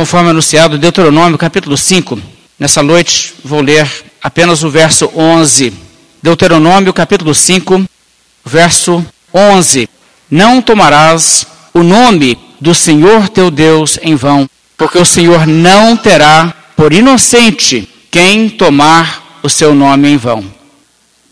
conforme anunciado, Deuteronômio capítulo 5. Nessa noite vou ler apenas o verso 11. Deuteronômio capítulo 5, verso 11. Não tomarás o nome do Senhor teu Deus em vão, porque o Senhor não terá por inocente quem tomar o seu nome em vão.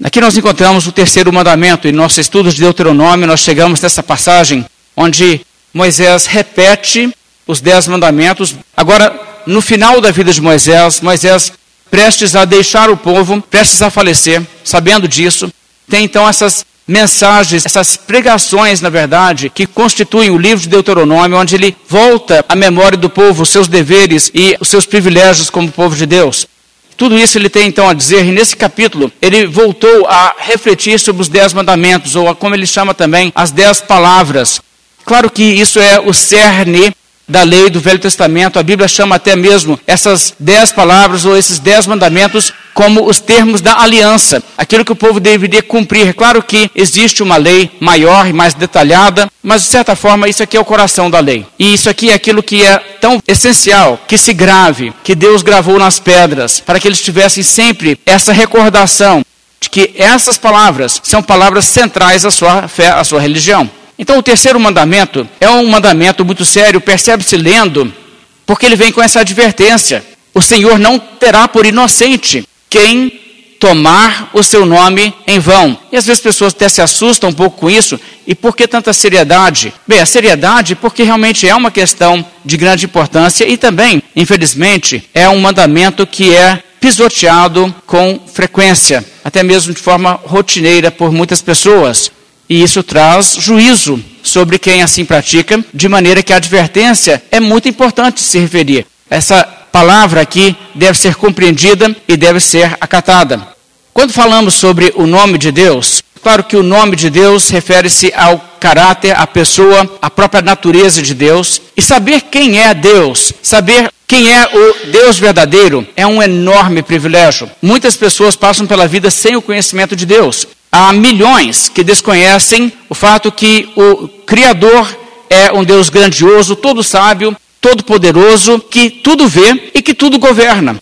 Aqui nós encontramos o terceiro mandamento, e no nosso estudo de Deuteronômio nós chegamos nessa passagem onde Moisés repete os dez mandamentos. Agora, no final da vida de Moisés, Moisés prestes a deixar o povo, prestes a falecer, sabendo disso, tem então essas mensagens, essas pregações, na verdade, que constituem o livro de Deuteronômio, onde ele volta à memória do povo, os seus deveres e os seus privilégios como povo de Deus. Tudo isso ele tem então a dizer, e nesse capítulo ele voltou a refletir sobre os dez mandamentos, ou como ele chama também, as dez palavras. Claro que isso é o cerne da lei do Velho Testamento. A Bíblia chama até mesmo essas dez palavras ou esses dez mandamentos como os termos da aliança, aquilo que o povo deveria cumprir. Claro que existe uma lei maior e mais detalhada, mas de certa forma isso aqui é o coração da lei. E isso aqui é aquilo que é tão essencial, que se grave, que Deus gravou nas pedras, para que eles tivessem sempre essa recordação de que essas palavras são palavras centrais à sua fé, à sua religião. Então, o terceiro mandamento é um mandamento muito sério, percebe-se lendo, porque ele vem com essa advertência: o Senhor não terá por inocente quem tomar o seu nome em vão. E às vezes as pessoas até se assustam um pouco com isso. E por que tanta seriedade? Bem, a seriedade porque realmente é uma questão de grande importância e também, infelizmente, é um mandamento que é pisoteado com frequência, até mesmo de forma rotineira por muitas pessoas. E isso traz juízo sobre quem assim pratica, de maneira que a advertência é muito importante se referir. Essa palavra aqui deve ser compreendida e deve ser acatada. Quando falamos sobre o nome de Deus, claro que o nome de Deus refere-se ao caráter, à pessoa, à própria natureza de Deus. E saber quem é Deus, saber quem é o Deus verdadeiro, é um enorme privilégio. Muitas pessoas passam pela vida sem o conhecimento de Deus. Há milhões que desconhecem o fato que o Criador é um Deus grandioso, todo sábio, todo poderoso, que tudo vê e que tudo governa.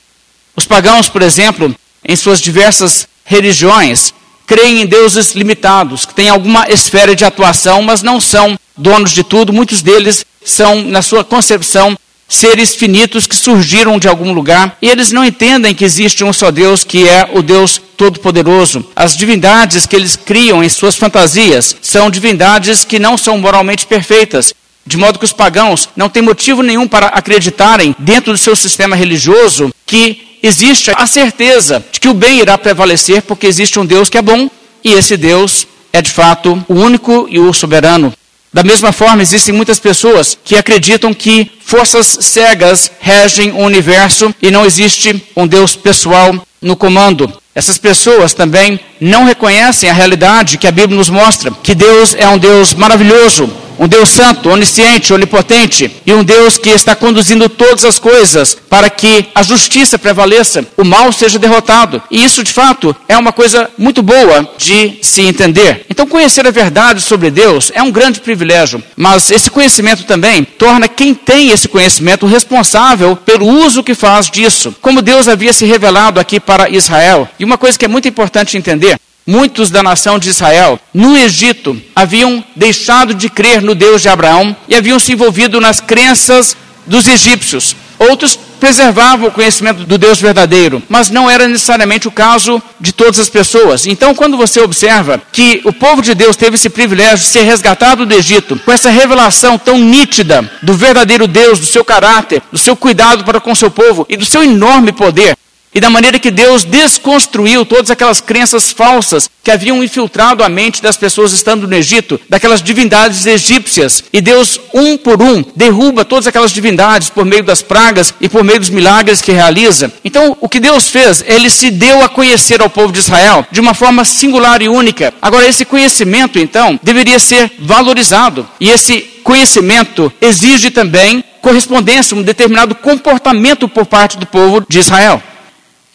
Os pagãos, por exemplo, em suas diversas religiões, creem em deuses limitados, que têm alguma esfera de atuação, mas não são donos de tudo. Muitos deles são, na sua concepção, seres finitos que surgiram de algum lugar e eles não entendem que existe um só Deus que é o Deus Todo-Poderoso. As divindades que eles criam em suas fantasias são divindades que não são moralmente perfeitas. De modo que os pagãos não têm motivo nenhum para acreditarem, dentro do seu sistema religioso, que existe a certeza de que o bem irá prevalecer, porque existe um Deus que é bom, e esse Deus é de fato o único e o soberano. Da mesma forma, existem muitas pessoas que acreditam que forças cegas regem o universo e não existe um Deus pessoal no comando. Essas pessoas também não reconhecem a realidade que a Bíblia nos mostra, que Deus é um Deus maravilhoso, um Deus santo, onisciente, onipotente e um Deus que está conduzindo todas as coisas para que a justiça prevaleça, o mal seja derrotado. E isso, de fato, é uma coisa muito boa de se entender. Então, conhecer a verdade sobre Deus é um grande privilégio, mas esse conhecimento também torna quem tem esse conhecimento responsável pelo uso que faz disso. Como Deus havia se revelado aqui para Israel. E uma coisa que é muito importante entender muitos da nação de Israel, no Egito, haviam deixado de crer no Deus de Abraão e haviam se envolvido nas crenças dos egípcios. Outros preservavam o conhecimento do Deus verdadeiro, mas não era necessariamente o caso de todas as pessoas. Então, quando você observa que o povo de Deus teve esse privilégio de ser resgatado do Egito, com essa revelação tão nítida do verdadeiro Deus, do seu caráter, do seu cuidado para com o seu povo e do seu enorme poder, e da maneira que Deus desconstruiu todas aquelas crenças falsas que haviam infiltrado a mente das pessoas estando no Egito, daquelas divindades egípcias. E Deus, um por um, derruba todas aquelas divindades por meio das pragas e por meio dos milagres que realiza. Então, o que Deus fez, ele se deu a conhecer ao povo de Israel de uma forma singular e única. Agora, esse conhecimento, então, deveria ser valorizado. E esse conhecimento exige também correspondência, um determinado comportamento por parte do povo de Israel.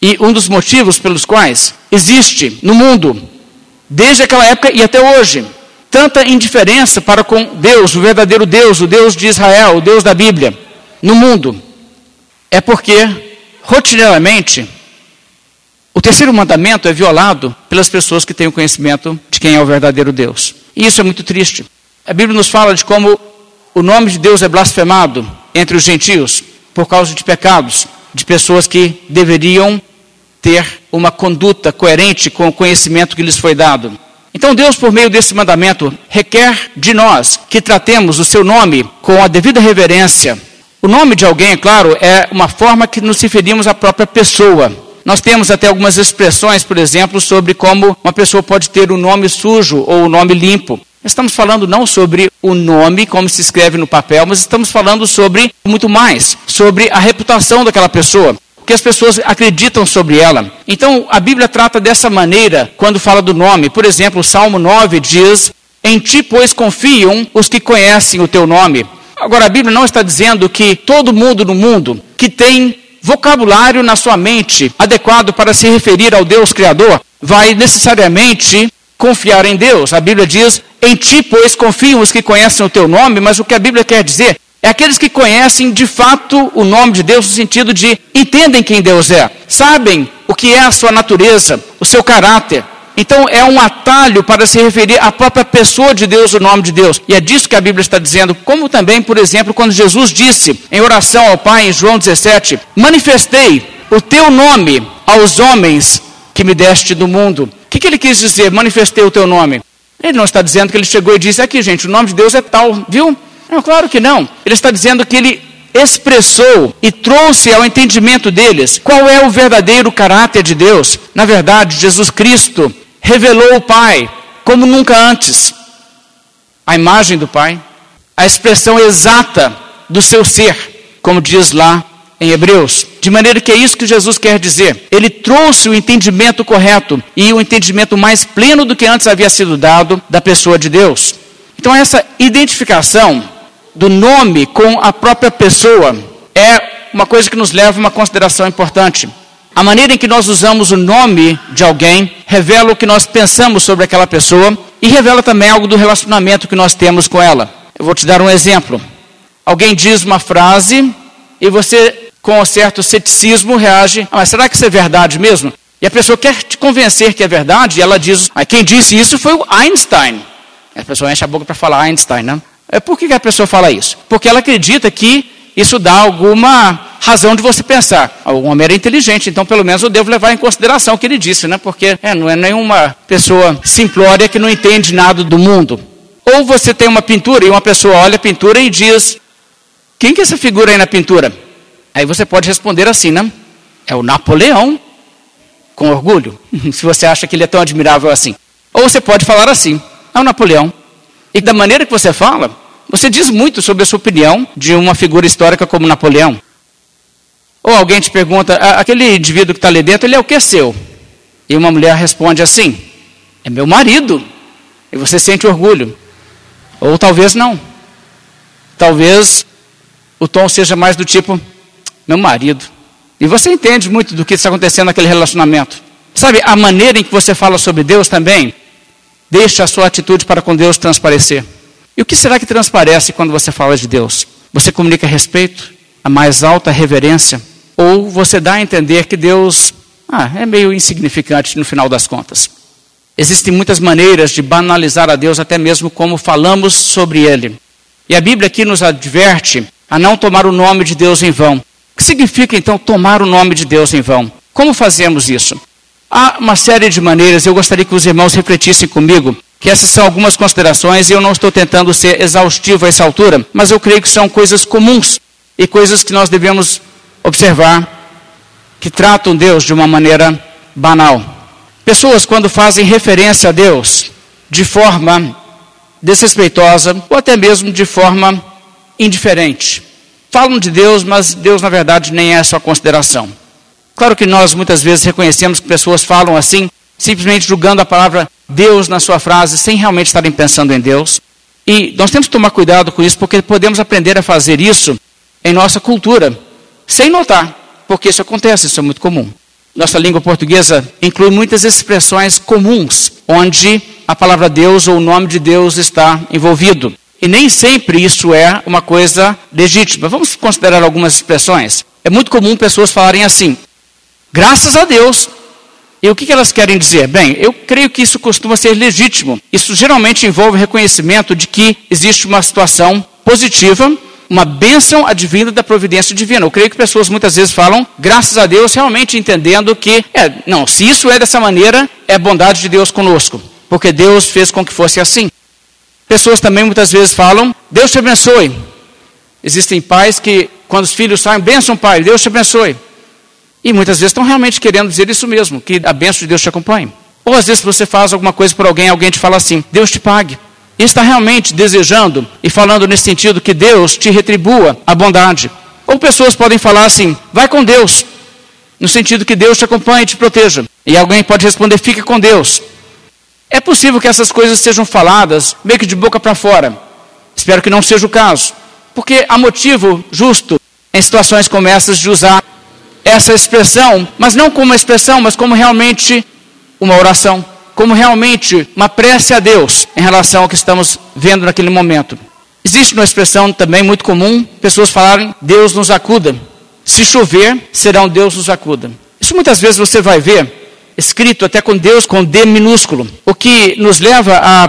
E um dos motivos pelos quais existe no mundo, desde aquela época e até hoje, tanta indiferença para com Deus, o verdadeiro Deus, o Deus de Israel, o Deus da Bíblia, no mundo, é porque, rotineiramente, o terceiro mandamento é violado pelas pessoas que têm o conhecimento de quem é o verdadeiro Deus. E isso é muito triste. A Bíblia nos fala de como o nome de Deus é blasfemado entre os gentios por causa de pecados de pessoas que deveriam ter uma conduta coerente com o conhecimento que lhes foi dado. Então, Deus, por meio desse mandamento, requer de nós que tratemos o seu nome com a devida reverência. O nome de alguém, claro, é uma forma que nos referimos à própria pessoa. Nós temos até algumas expressões, por exemplo, sobre como uma pessoa pode ter o um nome sujo ou o um nome limpo. Estamos falando não sobre o nome, como se escreve no papel, mas estamos falando sobre muito mais, sobre a reputação daquela pessoa que as pessoas acreditam sobre ela. Então, a Bíblia trata dessa maneira quando fala do nome. Por exemplo, o Salmo 9 diz: Em ti, pois, confiam os que conhecem o teu nome. Agora, a Bíblia não está dizendo que todo mundo no mundo que tem vocabulário na sua mente adequado para se referir ao Deus Criador vai necessariamente confiar em Deus. A Bíblia diz: Em ti, pois, confiam os que conhecem o teu nome, mas o que a Bíblia quer dizer é aqueles que conhecem de fato o nome de Deus, no sentido de entendem quem Deus é, sabem o que é a sua natureza, o seu caráter. Então é um atalho para se referir à própria pessoa de Deus, o nome de Deus. E é disso que a Bíblia está dizendo, como também, por exemplo, quando Jesus disse em oração ao Pai, em João 17: Manifestei o teu nome aos homens que me deste do mundo. O que, que ele quis dizer? Manifestei o teu nome. Ele não está dizendo que ele chegou e disse: Aqui, gente, o nome de Deus é tal, viu? Não, claro que não. Ele está dizendo que ele expressou e trouxe ao entendimento deles qual é o verdadeiro caráter de Deus. Na verdade, Jesus Cristo revelou o Pai como nunca antes. A imagem do Pai, a expressão exata do seu ser, como diz lá em Hebreus. De maneira que é isso que Jesus quer dizer. Ele trouxe o entendimento correto e o entendimento mais pleno do que antes havia sido dado da pessoa de Deus. Então, essa identificação do nome com a própria pessoa é uma coisa que nos leva a uma consideração importante. A maneira em que nós usamos o nome de alguém revela o que nós pensamos sobre aquela pessoa e revela também algo do relacionamento que nós temos com ela. Eu vou te dar um exemplo. Alguém diz uma frase e você, com um certo ceticismo, reage: ah, Mas será que isso é verdade mesmo? E a pessoa quer te convencer que é verdade e ela diz: ah, Quem disse isso foi o Einstein. A pessoa enche a boca para falar Einstein, né? É, por que a pessoa fala isso? Porque ela acredita que isso dá alguma razão de você pensar. O homem era inteligente, então pelo menos eu devo levar em consideração o que ele disse, né? Porque é, não é nenhuma pessoa simplória que não entende nada do mundo. Ou você tem uma pintura e uma pessoa olha a pintura e diz: Quem que é essa figura aí na pintura? Aí você pode responder assim, né? É o Napoleão, com orgulho, se você acha que ele é tão admirável assim. Ou você pode falar assim: É o Napoleão. E da maneira que você fala, você diz muito sobre a sua opinião de uma figura histórica como Napoleão. Ou alguém te pergunta, aquele indivíduo que está ali dentro, ele é o que seu? E uma mulher responde assim: é meu marido. E você sente orgulho. Ou talvez não. Talvez o tom seja mais do tipo: meu marido. E você entende muito do que está acontecendo naquele relacionamento. Sabe, a maneira em que você fala sobre Deus também deixa a sua atitude para com Deus transparecer. E o que será que transparece quando você fala de Deus? Você comunica respeito, a mais alta reverência? Ou você dá a entender que Deus ah, é meio insignificante no final das contas? Existem muitas maneiras de banalizar a Deus, até mesmo como falamos sobre Ele. E a Bíblia aqui nos adverte a não tomar o nome de Deus em vão. O que significa então tomar o nome de Deus em vão? Como fazemos isso? Há uma série de maneiras, eu gostaria que os irmãos refletissem comigo que essas são algumas considerações e eu não estou tentando ser exaustivo a essa altura, mas eu creio que são coisas comuns e coisas que nós devemos observar que tratam Deus de uma maneira banal. Pessoas, quando fazem referência a Deus de forma desrespeitosa ou até mesmo de forma indiferente, falam de Deus, mas Deus na verdade nem é a sua consideração. Claro que nós muitas vezes reconhecemos que pessoas falam assim, simplesmente julgando a palavra Deus na sua frase sem realmente estarem pensando em Deus. E nós temos que tomar cuidado com isso, porque podemos aprender a fazer isso em nossa cultura, sem notar, porque isso acontece, isso é muito comum. Nossa língua portuguesa inclui muitas expressões comuns, onde a palavra Deus ou o nome de Deus está envolvido. E nem sempre isso é uma coisa legítima. Vamos considerar algumas expressões. É muito comum pessoas falarem assim: graças a Deus. E o que elas querem dizer? Bem, eu creio que isso costuma ser legítimo. Isso geralmente envolve reconhecimento de que existe uma situação positiva, uma bênção advinda da providência divina. Eu creio que pessoas muitas vezes falam, graças a Deus, realmente entendendo que, é, não, se isso é dessa maneira, é bondade de Deus conosco, porque Deus fez com que fosse assim. Pessoas também muitas vezes falam, Deus te abençoe. Existem pais que, quando os filhos saem, benção pai, Deus te abençoe. E muitas vezes estão realmente querendo dizer isso mesmo, que a bênção de Deus te acompanhe. Ou às vezes você faz alguma coisa por alguém, alguém te fala assim, Deus te pague. E está realmente desejando e falando nesse sentido que Deus te retribua a bondade. Ou pessoas podem falar assim, vai com Deus, no sentido que Deus te acompanhe e te proteja. E alguém pode responder, fique com Deus. É possível que essas coisas sejam faladas meio que de boca para fora. Espero que não seja o caso. Porque há motivo justo em situações como essas de usar essa expressão, mas não como uma expressão, mas como realmente uma oração, como realmente uma prece a Deus em relação ao que estamos vendo naquele momento. Existe uma expressão também muito comum, pessoas falarem, Deus nos acuda. Se chover, será um Deus nos acuda. Isso muitas vezes você vai ver escrito até com Deus com D minúsculo, o que nos leva a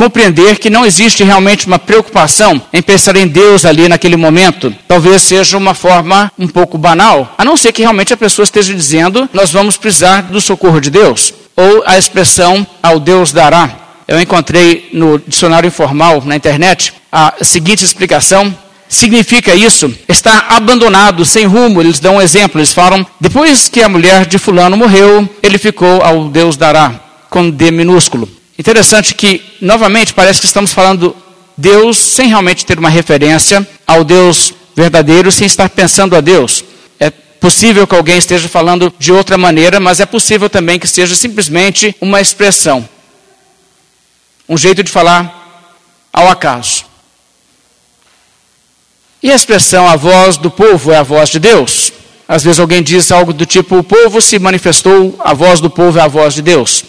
compreender que não existe realmente uma preocupação em pensar em Deus ali naquele momento. Talvez seja uma forma um pouco banal, a não ser que realmente a pessoa esteja dizendo: nós vamos precisar do socorro de Deus. Ou a expressão ao Deus dará. Eu encontrei no dicionário informal na internet a seguinte explicação significa isso? Está abandonado, sem rumo. Eles dão um exemplo, eles falam: depois que a mulher de Fulano morreu, ele ficou ao Deus dará, com D minúsculo. Interessante que, novamente, parece que estamos falando Deus sem realmente ter uma referência ao Deus verdadeiro, sem estar pensando a Deus. É possível que alguém esteja falando de outra maneira, mas é possível também que seja simplesmente uma expressão, um jeito de falar ao acaso. E a expressão a voz do povo é a voz de Deus. Às vezes alguém diz algo do tipo: o povo se manifestou, a voz do povo é a voz de Deus.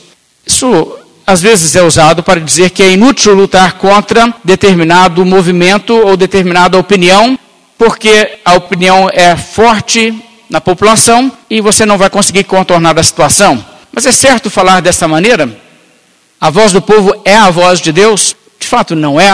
Isso às vezes é usado para dizer que é inútil lutar contra determinado movimento ou determinada opinião, porque a opinião é forte na população e você não vai conseguir contornar a situação. Mas é certo falar dessa maneira? A voz do povo é a voz de Deus? De fato, não é.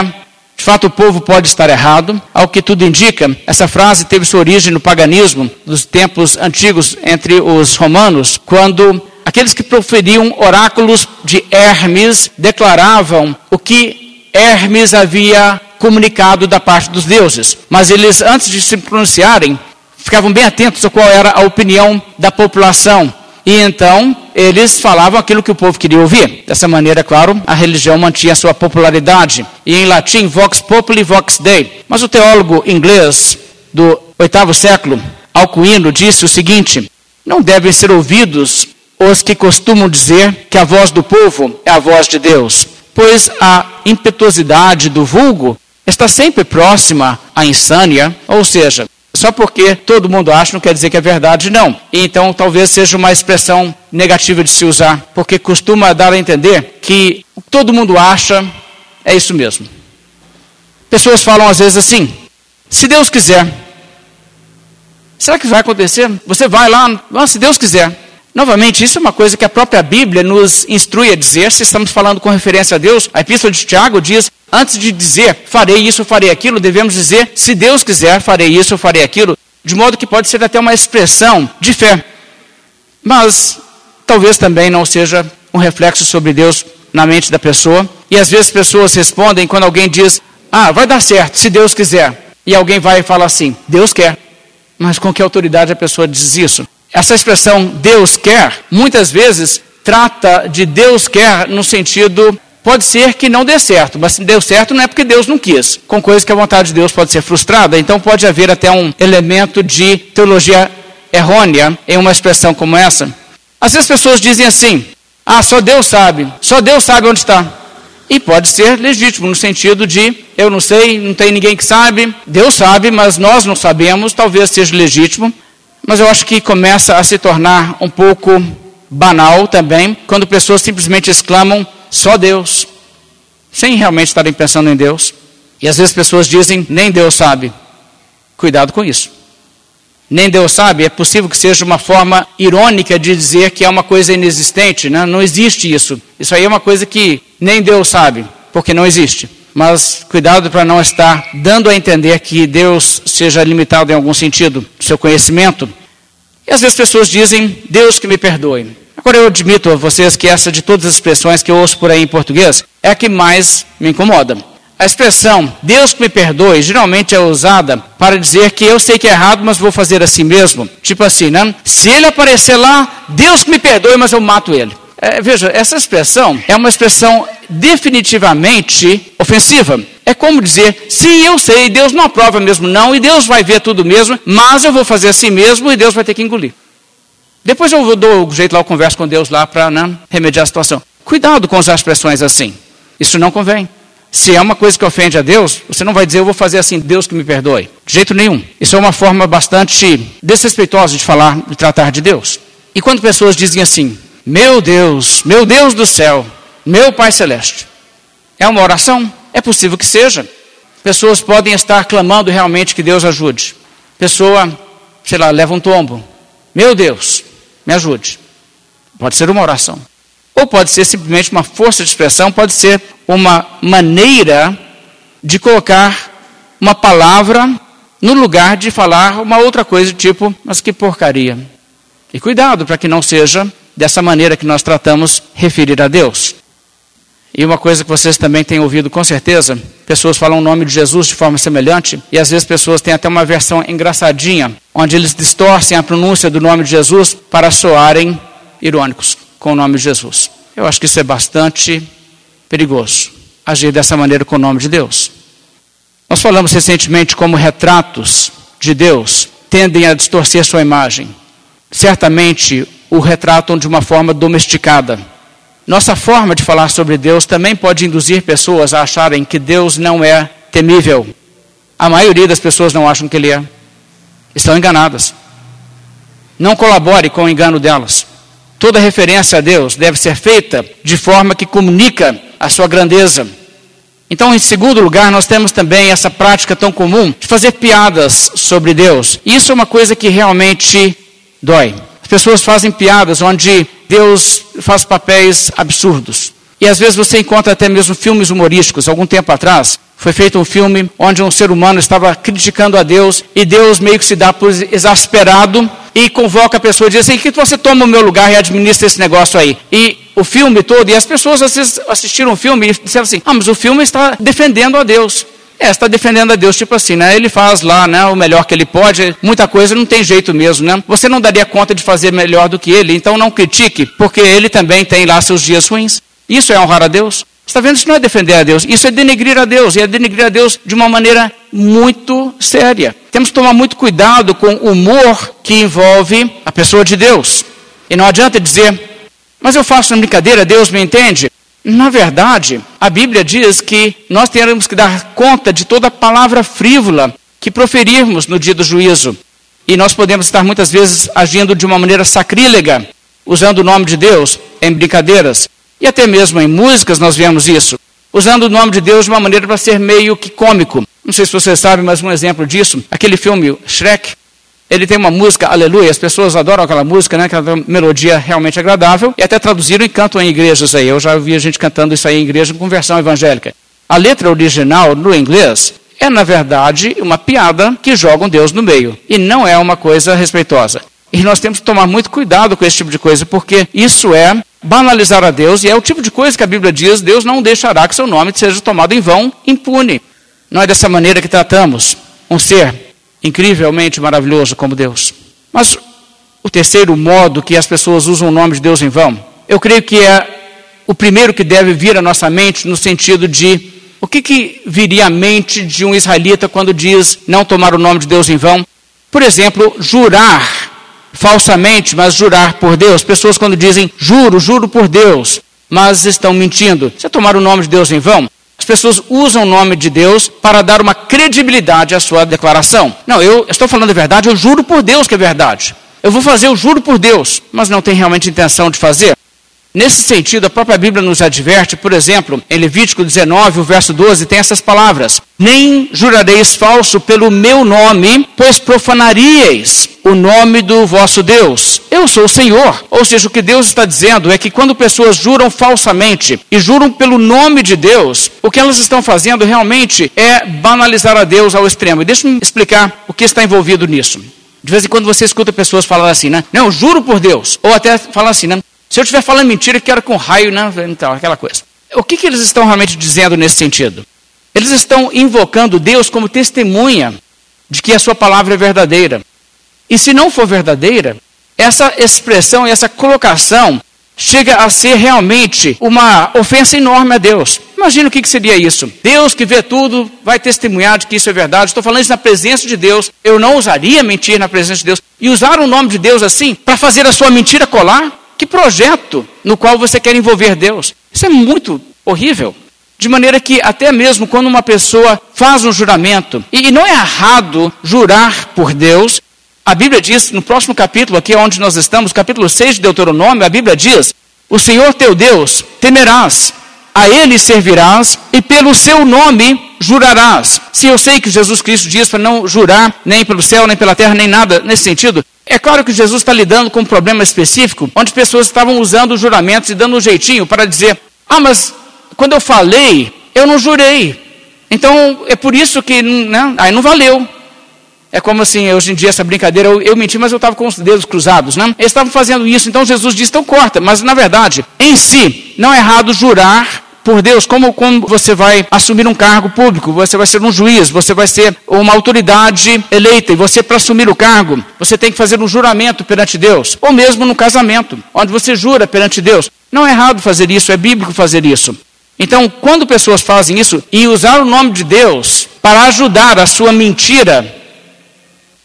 De fato, o povo pode estar errado. Ao que tudo indica, essa frase teve sua origem no paganismo dos tempos antigos entre os romanos, quando Aqueles que proferiam oráculos de Hermes declaravam o que Hermes havia comunicado da parte dos deuses. Mas eles, antes de se pronunciarem, ficavam bem atentos a qual era a opinião da população. E então eles falavam aquilo que o povo queria ouvir. Dessa maneira, claro, a religião mantinha sua popularidade. E em latim, vox populi, vox dei. Mas o teólogo inglês do oitavo século, Alcuino, disse o seguinte: não devem ser ouvidos os que costumam dizer que a voz do povo é a voz de Deus, pois a impetuosidade do vulgo está sempre próxima à insânia, ou seja, só porque todo mundo acha não quer dizer que é verdade, não. Então talvez seja uma expressão negativa de se usar, porque costuma dar a entender que todo mundo acha é isso mesmo. Pessoas falam às vezes assim: se Deus quiser, será que vai acontecer? Você vai lá, se Deus quiser. Novamente, isso é uma coisa que a própria Bíblia nos instrui a dizer, se estamos falando com referência a Deus. A Epístola de Tiago diz: antes de dizer farei isso, farei aquilo, devemos dizer, se Deus quiser, farei isso, farei aquilo, de modo que pode ser até uma expressão de fé. Mas talvez também não seja um reflexo sobre Deus na mente da pessoa. E às vezes pessoas respondem quando alguém diz: Ah, vai dar certo, se Deus quiser. E alguém vai e fala assim: Deus quer. Mas com que autoridade a pessoa diz isso? Essa expressão Deus quer, muitas vezes trata de Deus quer no sentido pode ser que não dê certo, mas se deu certo não é porque Deus não quis. Com coisas que a vontade de Deus pode ser frustrada, então pode haver até um elemento de teologia errônea em uma expressão como essa. Às vezes as pessoas dizem assim: "Ah, só Deus sabe. Só Deus sabe onde está." E pode ser legítimo no sentido de eu não sei, não tem ninguém que sabe, Deus sabe, mas nós não sabemos, talvez seja legítimo. Mas eu acho que começa a se tornar um pouco banal também, quando pessoas simplesmente exclamam só Deus, sem realmente estarem pensando em Deus. E às vezes pessoas dizem, nem Deus sabe. Cuidado com isso. Nem Deus sabe, é possível que seja uma forma irônica de dizer que é uma coisa inexistente, né? não existe isso. Isso aí é uma coisa que nem Deus sabe, porque não existe. Mas cuidado para não estar dando a entender que Deus seja limitado em algum sentido, seu conhecimento. E às vezes pessoas dizem, Deus que me perdoe. Agora eu admito a vocês que essa de todas as expressões que eu ouço por aí em português é a que mais me incomoda. A expressão Deus que me perdoe geralmente é usada para dizer que eu sei que é errado, mas vou fazer assim mesmo. Tipo assim, né? Se ele aparecer lá, Deus que me perdoe, mas eu mato ele. É, veja, essa expressão é uma expressão definitivamente ofensiva. É como dizer, sim, eu sei, Deus não aprova mesmo não, e Deus vai ver tudo mesmo, mas eu vou fazer assim mesmo e Deus vai ter que engolir. Depois eu dou o jeito lá, eu converso com Deus lá para né, remediar a situação. Cuidado com usar expressões assim. Isso não convém. Se é uma coisa que ofende a Deus, você não vai dizer, eu vou fazer assim, Deus que me perdoe. De jeito nenhum. Isso é uma forma bastante desrespeitosa de falar, de tratar de Deus. E quando pessoas dizem assim, meu Deus, meu Deus do céu, meu Pai Celeste, é uma oração? É possível que seja. Pessoas podem estar clamando realmente que Deus ajude. Pessoa, sei lá, leva um tombo. Meu Deus, me ajude. Pode ser uma oração. Ou pode ser simplesmente uma força de expressão, pode ser uma maneira de colocar uma palavra no lugar de falar uma outra coisa, tipo, mas que porcaria. E cuidado para que não seja dessa maneira que nós tratamos referir a Deus. E uma coisa que vocês também têm ouvido com certeza, pessoas falam o nome de Jesus de forma semelhante, e às vezes pessoas têm até uma versão engraçadinha, onde eles distorcem a pronúncia do nome de Jesus para soarem irônicos com o nome de Jesus. Eu acho que isso é bastante perigoso, agir dessa maneira com o nome de Deus. Nós falamos recentemente como retratos de Deus tendem a distorcer sua imagem. Certamente o retratam de uma forma domesticada. Nossa forma de falar sobre Deus também pode induzir pessoas a acharem que Deus não é temível. A maioria das pessoas não acham que Ele é. Estão enganadas. Não colabore com o engano delas. Toda referência a Deus deve ser feita de forma que comunica a sua grandeza. Então, em segundo lugar, nós temos também essa prática tão comum de fazer piadas sobre Deus. Isso é uma coisa que realmente dói. As pessoas fazem piadas onde Deus faz papéis absurdos. E às vezes você encontra até mesmo filmes humorísticos. Algum tempo atrás, foi feito um filme onde um ser humano estava criticando a Deus e Deus meio que se dá por exasperado e convoca a pessoa e diz assim, que você toma o meu lugar e administra esse negócio aí. E o filme todo, e as pessoas assistiram o filme e disseram assim, ah, mas o filme está defendendo a Deus. É, está defendendo a Deus, tipo assim, né? Ele faz lá, né, o melhor que ele pode, muita coisa não tem jeito mesmo, né? Você não daria conta de fazer melhor do que ele, então não critique, porque ele também tem lá seus dias ruins. Isso é honrar a Deus? Está vendo? Isso não é defender a Deus, isso é denegrir a Deus, e é denegrir a Deus de uma maneira muito séria. Temos que tomar muito cuidado com o humor que envolve a pessoa de Deus. E não adianta dizer, mas eu faço uma brincadeira, Deus me entende. Na verdade, a Bíblia diz que nós teremos que dar conta de toda palavra frívola que proferirmos no dia do juízo. E nós podemos estar muitas vezes agindo de uma maneira sacrílega, usando o nome de Deus em brincadeiras. E até mesmo em músicas nós vemos isso, usando o nome de Deus de uma maneira para ser meio que cômico. Não sei se vocês sabem, mas um exemplo disso, aquele filme Shrek, ele tem uma música, aleluia, as pessoas adoram aquela música, né? Aquela melodia realmente agradável, e até traduziram e cantam em igrejas aí. Eu já vi a gente cantando isso aí em igreja com versão evangélica. A letra original no inglês é, na verdade, uma piada que joga um Deus no meio. E não é uma coisa respeitosa. E nós temos que tomar muito cuidado com esse tipo de coisa, porque isso é banalizar a Deus, e é o tipo de coisa que a Bíblia diz: Deus não deixará que seu nome seja tomado em vão, impune. Não é dessa maneira que tratamos um ser incrivelmente maravilhoso como Deus. Mas o terceiro modo que as pessoas usam o nome de Deus em vão, eu creio que é o primeiro que deve vir à nossa mente no sentido de o que, que viria à mente de um israelita quando diz não tomar o nome de Deus em vão? Por exemplo, jurar falsamente, mas jurar por Deus. Pessoas quando dizem juro, juro por Deus, mas estão mentindo. Você tomar o nome de Deus em vão? As pessoas usam o nome de Deus para dar uma credibilidade à sua declaração. Não, eu estou falando a verdade, eu juro por Deus que é verdade. Eu vou fazer, eu juro por Deus, mas não tem realmente intenção de fazer. Nesse sentido, a própria Bíblia nos adverte, por exemplo, em Levítico 19, o verso 12, tem essas palavras: Nem jurareis falso pelo meu nome, pois profanaríeis o nome do vosso Deus. Eu sou o Senhor. Ou seja, o que Deus está dizendo é que quando pessoas juram falsamente e juram pelo nome de Deus, o que elas estão fazendo realmente é banalizar a Deus ao extremo. E deixe-me explicar o que está envolvido nisso. De vez em quando você escuta pessoas falar assim, né? Não, juro por Deus. Ou até falar assim, né? Se eu estiver falando mentira, quero com raio, né? Então, aquela coisa. O que, que eles estão realmente dizendo nesse sentido? Eles estão invocando Deus como testemunha de que a sua palavra é verdadeira. E se não for verdadeira, essa expressão essa colocação chega a ser realmente uma ofensa enorme a Deus. Imagina o que, seria isso. Deus que vê tudo vai testemunhar de que isso é verdade. Estou falando isso na presença de Deus. Eu não usaria mentir na presença de Deus. E usar o nome de Deus assim para fazer a sua mentira colar? Que projeto no qual você quer envolver Deus? Isso é muito horrível. De maneira que, até mesmo quando uma pessoa faz um juramento, e não é errado jurar por Deus, a Bíblia diz, no próximo capítulo, aqui onde nós estamos, capítulo 6 de Deuteronômio, a Bíblia diz: O Senhor teu Deus temerás, a Ele servirás e pelo seu nome jurarás. Se eu sei que Jesus Cristo diz para não jurar nem pelo céu, nem pela terra, nem nada nesse sentido, é claro que Jesus está lidando com um problema específico, onde pessoas estavam usando juramentos e dando um jeitinho para dizer: ah, mas quando eu falei, eu não jurei. Então é por isso que né, aí não valeu. É como assim, hoje em dia, essa brincadeira, eu, eu menti, mas eu estava com os dedos cruzados, né? Eles estavam fazendo isso, então Jesus disse, então corta. Mas na verdade, em si, não é errado jurar por Deus, como, como você vai assumir um cargo público, você vai ser um juiz, você vai ser uma autoridade eleita, e você, para assumir o cargo, você tem que fazer um juramento perante Deus, ou mesmo no casamento, onde você jura perante Deus. Não é errado fazer isso, é bíblico fazer isso. Então, quando pessoas fazem isso e usar o nome de Deus para ajudar a sua mentira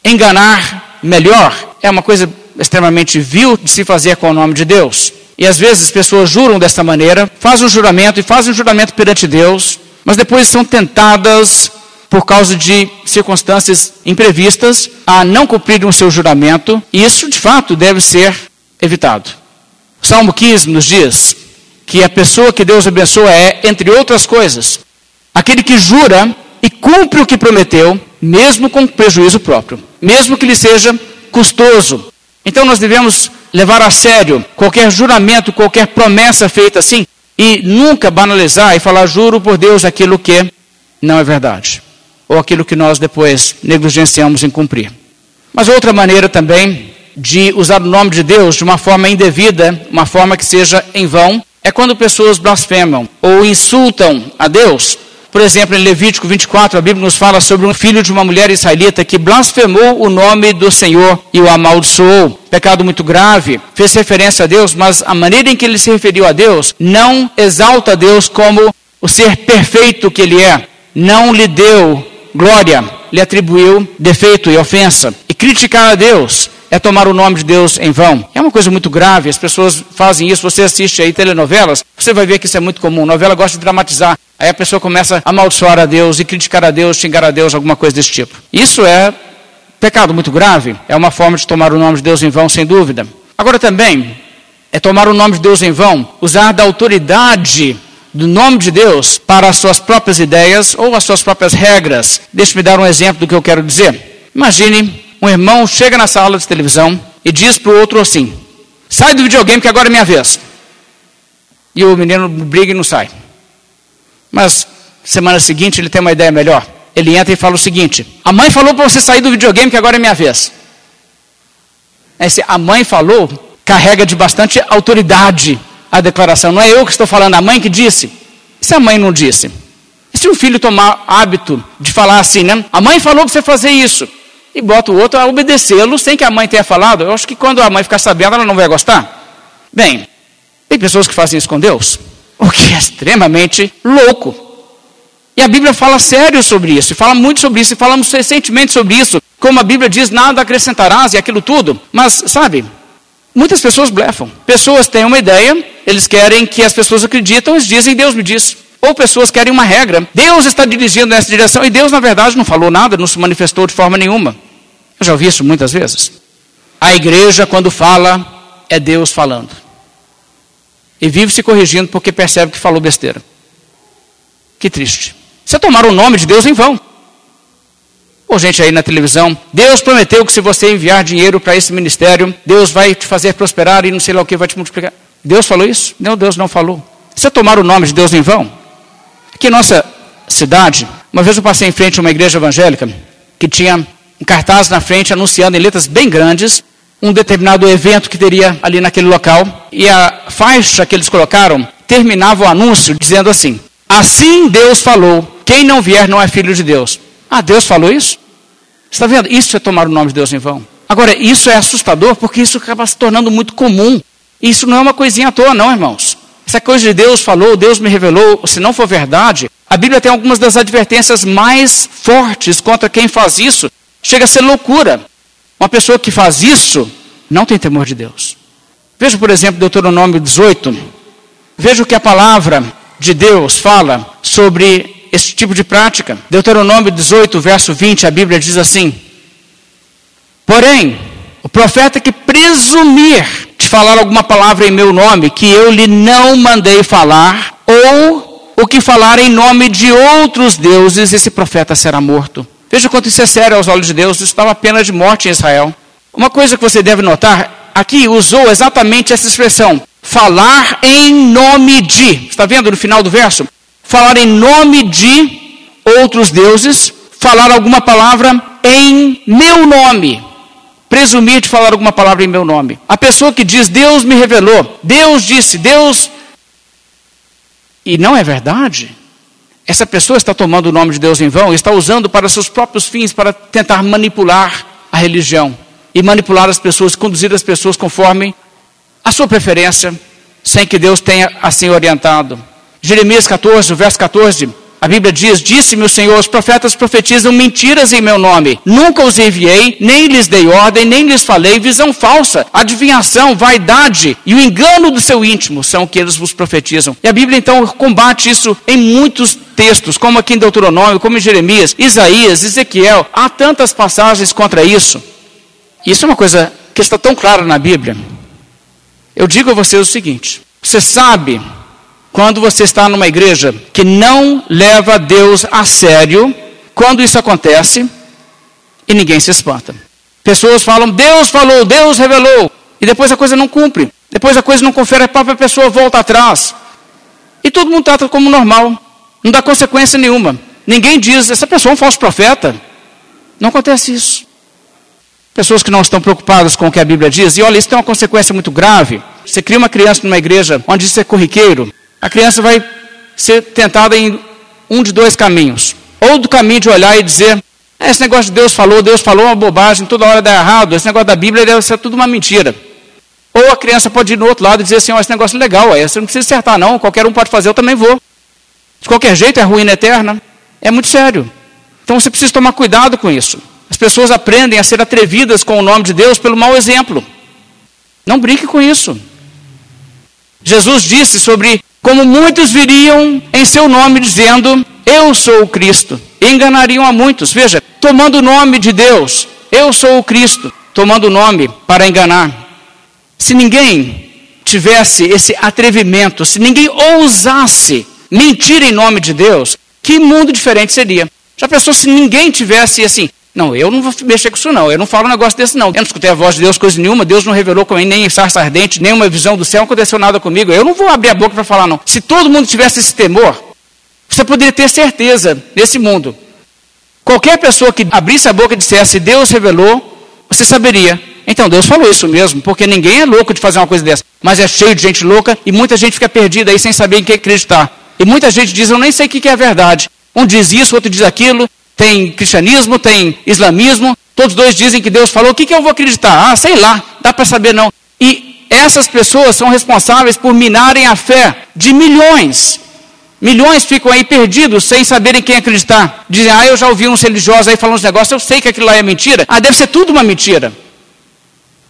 enganar melhor, é uma coisa extremamente vil de se fazer com o nome de Deus. E às vezes as pessoas juram desta maneira, fazem um juramento e fazem um juramento perante Deus, mas depois são tentadas por causa de circunstâncias imprevistas a não cumprirem o seu juramento, e isso de fato deve ser evitado. O Salmo 15 nos diz que a pessoa que Deus abençoa é, entre outras coisas, aquele que jura e cumpre o que prometeu, mesmo com prejuízo próprio, mesmo que lhe seja custoso. Então nós devemos levar a sério qualquer juramento, qualquer promessa feita assim, e nunca banalizar e falar juro por Deus aquilo que não é verdade, ou aquilo que nós depois negligenciamos em cumprir. Mas outra maneira também de usar o nome de Deus de uma forma indevida, uma forma que seja em vão, é quando pessoas blasfemam ou insultam a Deus por exemplo, em Levítico 24, a Bíblia nos fala sobre um filho de uma mulher israelita que blasfemou o nome do Senhor e o amaldiçoou. Pecado muito grave, fez referência a Deus, mas a maneira em que ele se referiu a Deus não exalta Deus como o ser perfeito que ele é. Não lhe deu glória, lhe atribuiu defeito e ofensa. E criticar a Deus é tomar o nome de Deus em vão. É uma coisa muito grave, as pessoas fazem isso. Você assiste aí telenovelas, você vai ver que isso é muito comum. Novela gosta de dramatizar. Aí a pessoa começa a amaldiçoar a Deus e criticar a Deus, xingar a Deus, alguma coisa desse tipo. Isso é pecado muito grave. É uma forma de tomar o nome de Deus em vão, sem dúvida. Agora também, é tomar o nome de Deus em vão, usar da autoridade do nome de Deus para as suas próprias ideias ou as suas próprias regras. Deixe-me dar um exemplo do que eu quero dizer. Imagine um irmão chega na sala de televisão e diz para o outro assim: sai do videogame que agora é minha vez. E o menino briga e não sai. Mas semana seguinte ele tem uma ideia melhor. Ele entra e fala o seguinte: a mãe falou para você sair do videogame que agora é minha vez. Esse a mãe falou carrega de bastante autoridade a declaração. Não é eu que estou falando, a mãe que disse. E se a mãe não disse? E se o filho tomar hábito de falar assim, né? A mãe falou para você fazer isso e bota o outro a obedecê-lo sem que a mãe tenha falado. Eu acho que quando a mãe ficar sabendo, ela não vai gostar. Bem, tem pessoas que fazem isso com Deus, o que é extremamente louco. E a Bíblia fala sério sobre isso, e fala muito sobre isso, e falamos recentemente sobre isso. Como a Bíblia diz, nada acrescentarás e aquilo tudo. Mas, sabe, muitas pessoas blefam. Pessoas têm uma ideia, eles querem que as pessoas acreditam, eles dizem, Deus me disse. Ou pessoas querem uma regra. Deus está dirigindo nessa direção e Deus, na verdade, não falou nada, não se manifestou de forma nenhuma. Eu já ouvi isso muitas vezes. A igreja, quando fala, é Deus falando. e vive se corrigindo porque percebe que falou besteira. Que triste. Você tomar o nome de Deus em vão. Ou gente aí na televisão, Deus prometeu que se você enviar dinheiro para esse ministério, Deus vai te fazer prosperar e não sei lá o que vai te multiplicar. Deus falou isso? Não, Deus não falou. Você tomar o nome de Deus em vão? Aqui em nossa cidade, uma vez eu passei em frente a uma igreja evangélica que tinha um cartaz na frente anunciando em letras bem grandes um determinado evento que teria ali naquele local. E a faixa que eles colocaram terminava o anúncio dizendo assim: Assim Deus falou: quem não vier não é filho de Deus. Ah, Deus falou isso? Está vendo? Isso é tomar o nome de Deus em vão. Agora, isso é assustador porque isso acaba se tornando muito comum. Isso não é uma coisinha à toa, não, irmãos. Essa coisa de Deus falou, Deus me revelou, se não for verdade, a Bíblia tem algumas das advertências mais fortes contra quem faz isso. Chega a ser loucura. Uma pessoa que faz isso não tem temor de Deus. Veja, por exemplo, Deuteronômio 18. Veja o que a palavra de Deus fala sobre esse tipo de prática. Deuteronômio 18, verso 20, a Bíblia diz assim: Porém, o profeta que presumir de falar alguma palavra em meu nome que eu lhe não mandei falar, ou o que falar em nome de outros deuses, esse profeta será morto. Veja quanto isso é sério aos olhos de Deus, isso uma pena de morte em Israel. Uma coisa que você deve notar, aqui usou exatamente essa expressão, falar em nome de. Está vendo no final do verso? Falar em nome de outros deuses, falar alguma palavra em meu nome. Presumir de falar alguma palavra em meu nome. A pessoa que diz, Deus me revelou, Deus disse, Deus e não é verdade, essa pessoa está tomando o nome de Deus em vão, está usando para seus próprios fins, para tentar manipular a religião e manipular as pessoas, conduzir as pessoas conforme a sua preferência, sem que Deus tenha assim orientado. Jeremias 14, verso 14, a Bíblia diz: Disse-me o Senhor, os profetas profetizam mentiras em meu nome. Nunca os enviei, nem lhes dei ordem, nem lhes falei. Visão falsa, adivinhação, vaidade e o engano do seu íntimo são o que eles vos profetizam. E a Bíblia então combate isso em muitos textos, como aqui em Deuteronômio, como em Jeremias, Isaías, Ezequiel. Há tantas passagens contra isso. Isso é uma coisa que está tão clara na Bíblia. Eu digo a vocês o seguinte: você sabe quando você está numa igreja que não leva Deus a sério, quando isso acontece, e ninguém se espanta. Pessoas falam, Deus falou, Deus revelou, e depois a coisa não cumpre. Depois a coisa não confere, a própria pessoa volta atrás. E todo mundo trata como normal. Não dá consequência nenhuma. Ninguém diz, essa pessoa é um falso profeta. Não acontece isso. Pessoas que não estão preocupadas com o que a Bíblia diz, e olha, isso tem uma consequência muito grave. Você cria uma criança numa igreja onde isso é corriqueiro, a criança vai ser tentada em um de dois caminhos. Ou do caminho de olhar e dizer, é, esse negócio de Deus falou, Deus falou uma bobagem, toda hora dá errado, esse negócio da Bíblia deve ser tudo uma mentira. Ou a criança pode ir no outro lado e dizer assim, oh, esse negócio é legal, aí você não precisa acertar não, qualquer um pode fazer, eu também vou. De qualquer jeito é ruína eterna. É muito sério. Então você precisa tomar cuidado com isso. As pessoas aprendem a ser atrevidas com o nome de Deus pelo mau exemplo. Não brinque com isso. Jesus disse sobre como muitos viriam em seu nome dizendo: Eu sou o Cristo, e enganariam a muitos. Veja, tomando o nome de Deus, eu sou o Cristo, tomando o nome para enganar. Se ninguém tivesse esse atrevimento, se ninguém ousasse mentir em nome de Deus, que mundo diferente seria? Já pensou se ninguém tivesse assim, não, eu não vou mexer com isso não, eu não falo um negócio desse não. Eu não escutei a voz de Deus coisa nenhuma, Deus não revelou comigo nem sarça ardente, nem uma visão do céu, não aconteceu nada comigo. Eu não vou abrir a boca para falar não. Se todo mundo tivesse esse temor, você poderia ter certeza nesse mundo. Qualquer pessoa que abrisse a boca e dissesse Deus revelou, você saberia. Então Deus falou isso mesmo, porque ninguém é louco de fazer uma coisa dessa. Mas é cheio de gente louca e muita gente fica perdida aí sem saber em que acreditar. E muita gente diz, eu nem sei o que é verdade. Um diz isso, outro diz aquilo, tem cristianismo, tem islamismo, todos dois dizem que Deus falou, o que, que eu vou acreditar? Ah, sei lá, dá para saber não. E essas pessoas são responsáveis por minarem a fé de milhões. Milhões ficam aí perdidos sem saberem quem acreditar. Dizem, ah, eu já ouvi uns religiosos aí falando uns negócios, eu sei que aquilo lá é mentira. Ah, deve ser tudo uma mentira.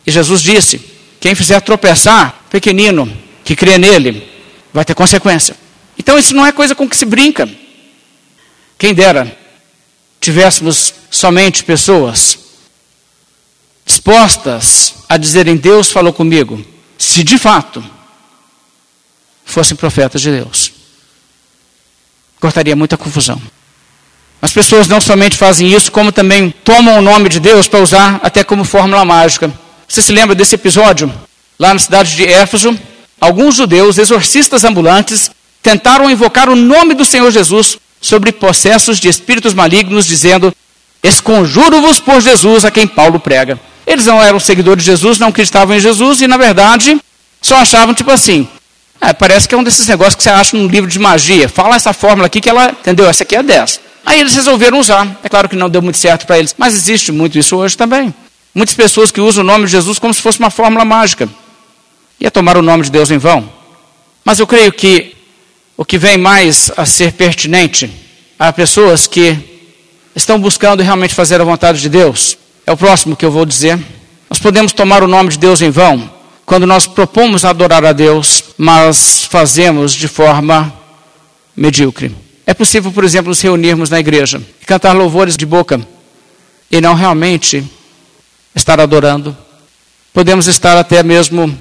E Jesus disse: quem fizer tropeçar, pequenino, que crê nele, vai ter consequência. Então isso não é coisa com que se brinca. Quem dera tivéssemos somente pessoas dispostas a dizerem: Deus falou comigo, se de fato fossem profetas de Deus. Cortaria muita confusão. As pessoas não somente fazem isso, como também tomam o nome de Deus para usar até como fórmula mágica. Você se lembra desse episódio? Lá na cidade de Éfeso, alguns judeus, exorcistas ambulantes, tentaram invocar o nome do Senhor Jesus sobre possessos de espíritos malignos, dizendo: Esconjuro-vos por Jesus a quem Paulo prega. Eles não eram seguidores de Jesus, não acreditavam em Jesus e, na verdade, só achavam tipo assim: ah, parece que é um desses negócios que você acha num livro de magia. Fala essa fórmula aqui que ela, entendeu? Essa aqui é 10. Aí eles resolveram usar. É claro que não deu muito certo para eles, mas existe muito isso hoje também. Muitas pessoas que usam o nome de Jesus como se fosse uma fórmula mágica. Ia tomar o nome de Deus em vão. Mas eu creio que o que vem mais a ser pertinente a pessoas que estão buscando realmente fazer a vontade de Deus é o próximo que eu vou dizer. Nós podemos tomar o nome de Deus em vão quando nós propomos adorar a Deus, mas fazemos de forma medíocre. É possível, por exemplo, nos reunirmos na igreja e cantar louvores de boca e não realmente estar adorando. Podemos estar até mesmo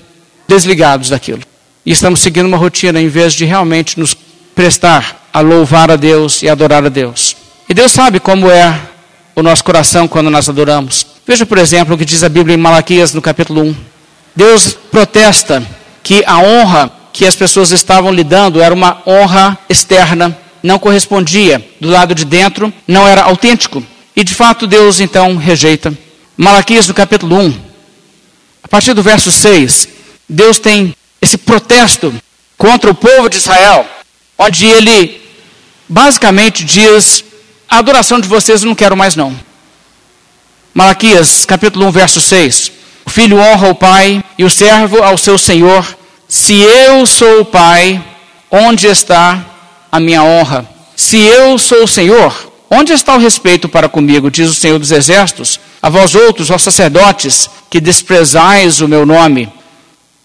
desligados daquilo. E estamos seguindo uma rotina em vez de realmente nos prestar a louvar a Deus e adorar a Deus. E Deus sabe como é o nosso coração quando nós adoramos. Veja, por exemplo, o que diz a Bíblia em Malaquias, no capítulo 1. Deus protesta que a honra que as pessoas estavam lhe dando era uma honra externa, não correspondia do lado de dentro, não era autêntico. E de fato Deus então rejeita. Malaquias no capítulo 1, a partir do verso 6, Deus tem esse protesto contra o povo de Israel, onde ele basicamente diz: a adoração de vocês eu não quero mais não. Malaquias capítulo 1, verso 6. O filho honra o pai e o servo ao seu senhor. Se eu sou o pai, onde está a minha honra. Se eu sou o Senhor, onde está o respeito para comigo, diz o Senhor dos Exércitos? A vós outros, ó sacerdotes, que desprezais o meu nome.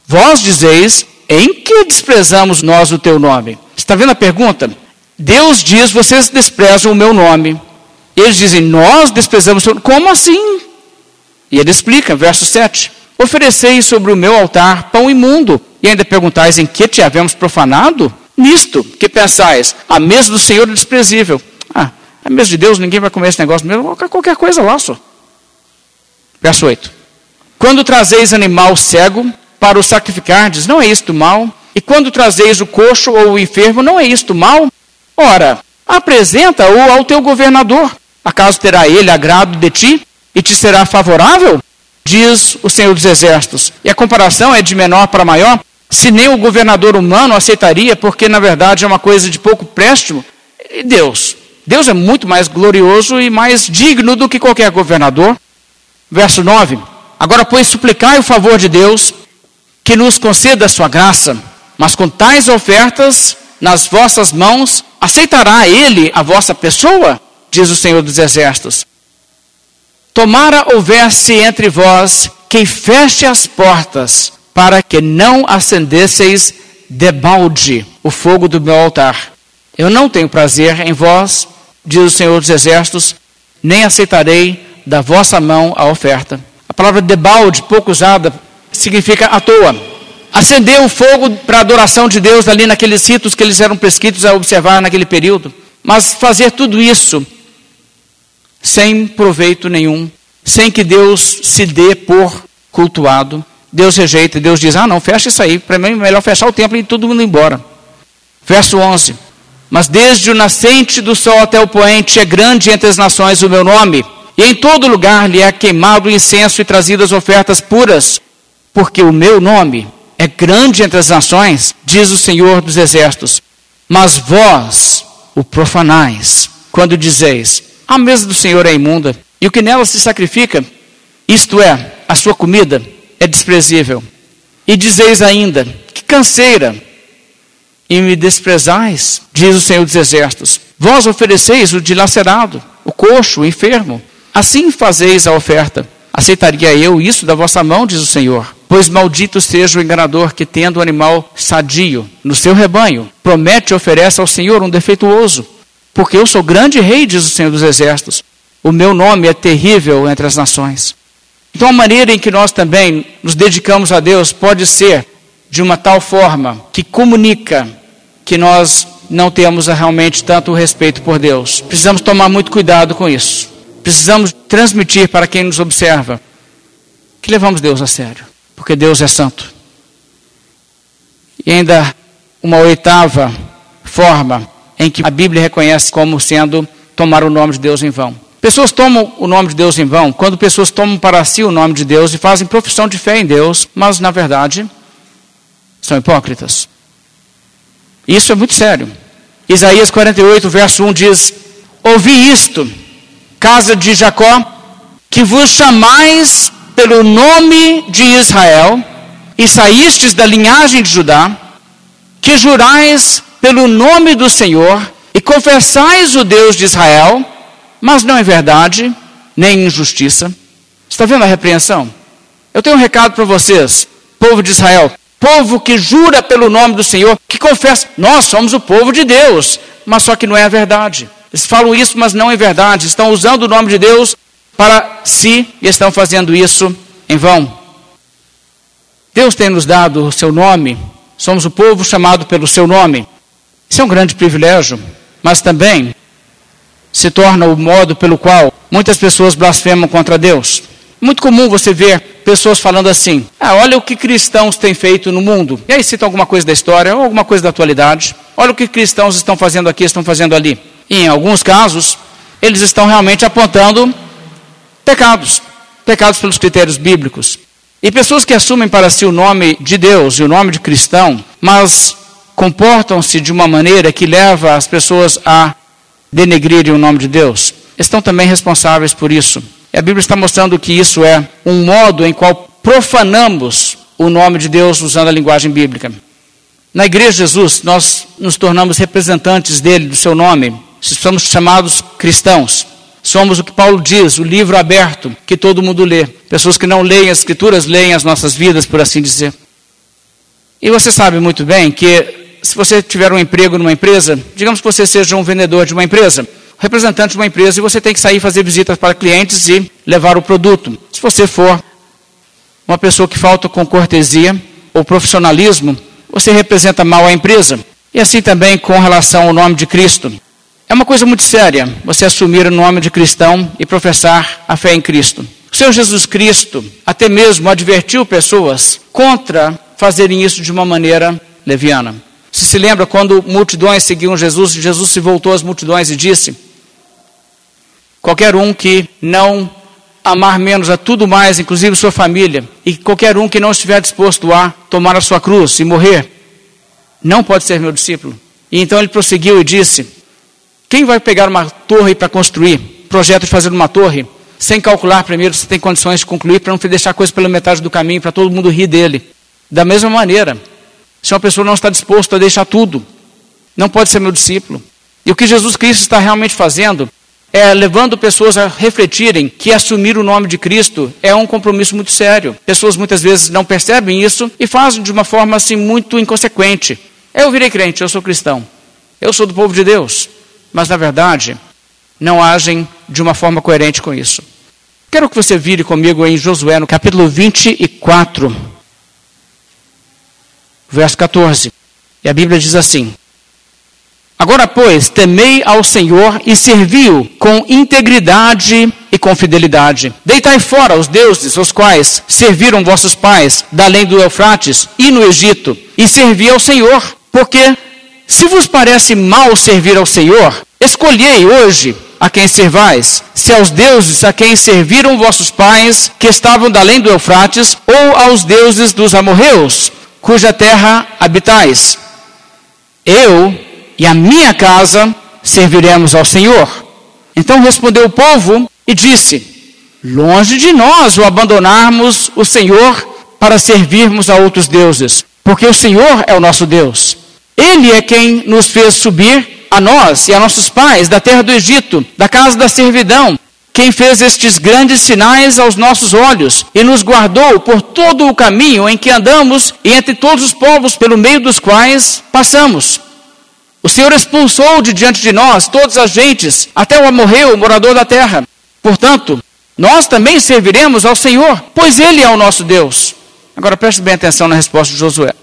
Vós dizeis, em que desprezamos nós o teu nome? Está vendo a pergunta? Deus diz, vocês desprezam o meu nome. Eles dizem, nós desprezamos o teu nome. Como assim? E ele explica, verso 7. Ofereceis sobre o meu altar pão imundo, e ainda perguntais em que te havemos profanado? Nisto que pensais, a mesa do Senhor é desprezível. Ah, a mesa de Deus, ninguém vai comer esse negócio mesmo, qualquer coisa lá só. Verso 8. Quando trazeis animal cego para o sacrificardes, não é isto mal? E quando trazeis o coxo ou o enfermo, não é isto mal? Ora, apresenta-o ao teu governador. Acaso terá ele agrado de ti e te será favorável? Diz o Senhor dos Exércitos. E a comparação é de menor para maior? se nem o governador humano aceitaria, porque na verdade é uma coisa de pouco préstimo, e Deus. Deus é muito mais glorioso e mais digno do que qualquer governador. Verso 9: Agora, pois, suplicai o favor de Deus, que nos conceda a sua graça, mas com tais ofertas nas vossas mãos, aceitará Ele a vossa pessoa? Diz o Senhor dos Exércitos. Tomara houvesse entre vós quem feche as portas para que não acendesseis debalde o fogo do meu altar. Eu não tenho prazer em vós, diz o Senhor dos Exércitos, nem aceitarei da vossa mão a oferta. A palavra debalde, pouco usada, significa à toa. Acender o fogo para a adoração de Deus ali naqueles ritos que eles eram prescritos a observar naquele período. Mas fazer tudo isso sem proveito nenhum, sem que Deus se dê por cultuado. Deus rejeita, Deus diz: Ah, não, fecha isso aí, para mim é melhor fechar o templo e todo mundo embora. Verso 11: Mas desde o nascente do sol até o poente é grande entre as nações o meu nome, e em todo lugar lhe é queimado o incenso e trazidas ofertas puras, porque o meu nome é grande entre as nações, diz o Senhor dos Exércitos. Mas vós o profanais, quando dizeis: A mesa do Senhor é imunda, e o que nela se sacrifica, isto é, a sua comida, é desprezível. E dizeis ainda: Que canseira! E me desprezais, diz o Senhor dos Exércitos. Vós ofereceis o dilacerado, o coxo, o enfermo. Assim fazeis a oferta. Aceitaria eu isso da vossa mão, diz o Senhor. Pois maldito seja o enganador que, tendo o animal sadio no seu rebanho, promete e oferece ao Senhor um defeituoso. Porque eu sou grande rei, diz o Senhor dos Exércitos. O meu nome é terrível entre as nações. Então, a maneira em que nós também nos dedicamos a Deus pode ser de uma tal forma que comunica que nós não temos realmente tanto respeito por Deus. Precisamos tomar muito cuidado com isso. Precisamos transmitir para quem nos observa que levamos Deus a sério, porque Deus é santo. E ainda uma oitava forma em que a Bíblia reconhece como sendo tomar o nome de Deus em vão. Pessoas tomam o nome de Deus em vão quando pessoas tomam para si o nome de Deus e fazem profissão de fé em Deus, mas na verdade são hipócritas. Isso é muito sério. Isaías 48, verso 1 diz: Ouvi isto, casa de Jacó, que vos chamais pelo nome de Israel, e saístes da linhagem de Judá, que jurais pelo nome do Senhor, e confessais o Deus de Israel, mas não é verdade, nem injustiça. Está vendo a repreensão? Eu tenho um recado para vocês, povo de Israel. Povo que jura pelo nome do Senhor, que confessa, nós somos o povo de Deus, mas só que não é a verdade. Eles falam isso, mas não é verdade. Estão usando o nome de Deus para si e estão fazendo isso em vão. Deus tem nos dado o seu nome, somos o povo chamado pelo seu nome. Isso é um grande privilégio, mas também se torna o modo pelo qual muitas pessoas blasfemam contra Deus. Muito comum você ver pessoas falando assim: ah, olha o que cristãos têm feito no mundo. E aí cita alguma coisa da história ou alguma coisa da atualidade. Olha o que cristãos estão fazendo aqui, estão fazendo ali. E em alguns casos, eles estão realmente apontando pecados pecados pelos critérios bíblicos. E pessoas que assumem para si o nome de Deus e o nome de cristão, mas comportam-se de uma maneira que leva as pessoas a denegrirem o nome de Deus, estão também responsáveis por isso. E a Bíblia está mostrando que isso é um modo em qual profanamos o nome de Deus usando a linguagem bíblica. Na Igreja de Jesus, nós nos tornamos representantes dele, do seu nome. Somos chamados cristãos. Somos o que Paulo diz, o livro aberto, que todo mundo lê. Pessoas que não leem as Escrituras leem as nossas vidas, por assim dizer. E você sabe muito bem que, se você tiver um emprego numa empresa, digamos que você seja um vendedor de uma empresa, representante de uma empresa, e você tem que sair fazer visitas para clientes e levar o produto. Se você for uma pessoa que falta com cortesia ou profissionalismo, você representa mal a empresa. E assim também com relação ao nome de Cristo. É uma coisa muito séria você assumir o nome de cristão e professar a fé em Cristo. O Senhor Jesus Cristo até mesmo advertiu pessoas contra fazerem isso de uma maneira leviana. Se se lembra quando multidões seguiam Jesus, Jesus se voltou às multidões e disse: Qualquer um que não amar menos a tudo mais, inclusive sua família, e qualquer um que não estiver disposto a tomar a sua cruz e morrer, não pode ser meu discípulo. E então ele prosseguiu e disse: quem vai pegar uma torre para construir, projeto de fazer uma torre, sem calcular primeiro se tem condições de concluir, para não deixar coisa pela metade do caminho, para todo mundo rir dele? Da mesma maneira, se uma pessoa não está disposta a deixar tudo, não pode ser meu discípulo. E o que Jesus Cristo está realmente fazendo é levando pessoas a refletirem que assumir o nome de Cristo é um compromisso muito sério. Pessoas muitas vezes não percebem isso e fazem de uma forma assim muito inconsequente. Eu virei crente, eu sou cristão. Eu sou do povo de Deus mas na verdade não agem de uma forma coerente com isso. Quero que você vire comigo em Josué, no capítulo 24, verso 14. E a Bíblia diz assim: Agora, pois, temei ao Senhor e servi-o com integridade e com fidelidade. Deitai fora os deuses, os quais serviram vossos pais, da além do Eufrates e no Egito, e servi ao Senhor, porque se vos parece mal servir ao Senhor, escolhei hoje a quem servais, se aos deuses a quem serviram vossos pais, que estavam da além do Eufrates, ou aos deuses dos amorreus, cuja terra habitais. Eu e a minha casa serviremos ao Senhor. Então respondeu o povo e disse: Longe de nós o abandonarmos o Senhor para servirmos a outros deuses, porque o Senhor é o nosso Deus. Ele é quem nos fez subir a nós e a nossos pais da terra do Egito, da casa da servidão, quem fez estes grandes sinais aos nossos olhos e nos guardou por todo o caminho em que andamos e entre todos os povos pelo meio dos quais passamos. O Senhor expulsou de diante de nós todas as gentes, até o amorreu, o morador da terra. Portanto, nós também serviremos ao Senhor, pois Ele é o nosso Deus. Agora preste bem atenção na resposta de Josué.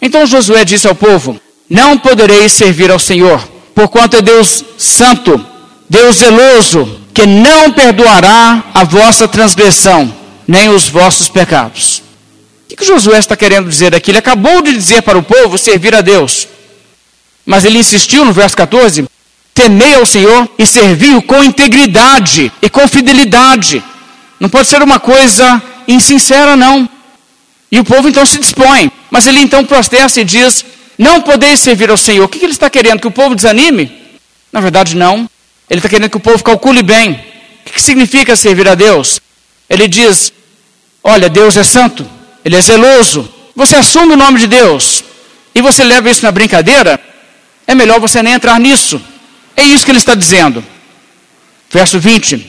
Então Josué disse ao povo: Não podereis servir ao Senhor, porquanto é Deus santo, Deus zeloso, que não perdoará a vossa transgressão, nem os vossos pecados. O que Josué está querendo dizer aqui? Ele acabou de dizer para o povo servir a Deus. Mas ele insistiu no verso 14: temei ao Senhor e serviu com integridade e com fidelidade. Não pode ser uma coisa insincera, não. E o povo então se dispõe. Mas ele então protesta e diz: Não podeis servir ao Senhor. O que ele está querendo? Que o povo desanime? Na verdade, não. Ele está querendo que o povo calcule bem. O que significa servir a Deus? Ele diz: Olha, Deus é santo, Ele é zeloso. Você assume o nome de Deus e você leva isso na brincadeira, é melhor você nem entrar nisso. É isso que ele está dizendo. Verso 20: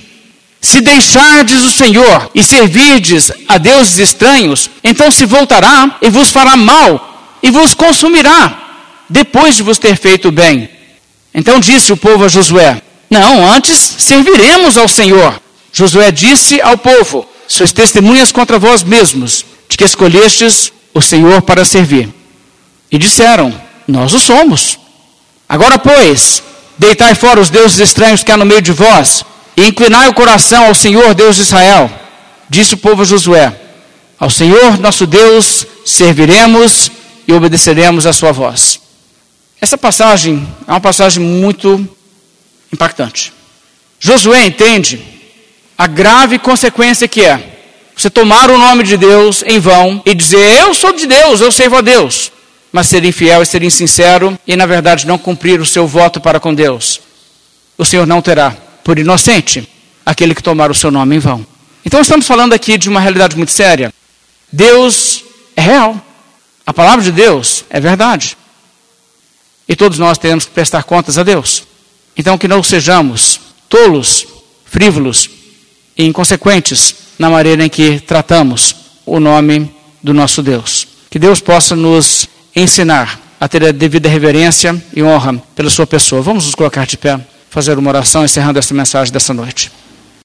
Se deixardes o Senhor e servirdes a deuses estranhos, então se voltará e vos fará mal e vos consumirá, depois de vos ter feito bem. Então disse o povo a Josué: Não, antes serviremos ao Senhor. Josué disse ao povo: Sois testemunhas contra vós mesmos, de que escolhestes o Senhor para servir. E disseram: Nós o somos. Agora, pois, deitai fora os deuses estranhos que há no meio de vós, e inclinai o coração ao Senhor, Deus de Israel. Disse o povo a Josué: Ao Senhor nosso Deus serviremos e obedeceremos a sua voz. Essa passagem é uma passagem muito impactante. Josué entende a grave consequência que é você tomar o nome de Deus em vão e dizer: Eu sou de Deus, eu servo a Deus mas ser infiel e ser insincero e, na verdade, não cumprir o seu voto para com Deus, o Senhor não terá por inocente aquele que tomar o seu nome em vão. Então, estamos falando aqui de uma realidade muito séria. Deus é real. A palavra de Deus é verdade. E todos nós temos que prestar contas a Deus. Então, que não sejamos tolos, frívolos e inconsequentes na maneira em que tratamos o nome do nosso Deus. Que Deus possa nos ensinar a ter a devida reverência e honra pela sua pessoa. Vamos nos colocar de pé, fazer uma oração encerrando esta mensagem dessa noite.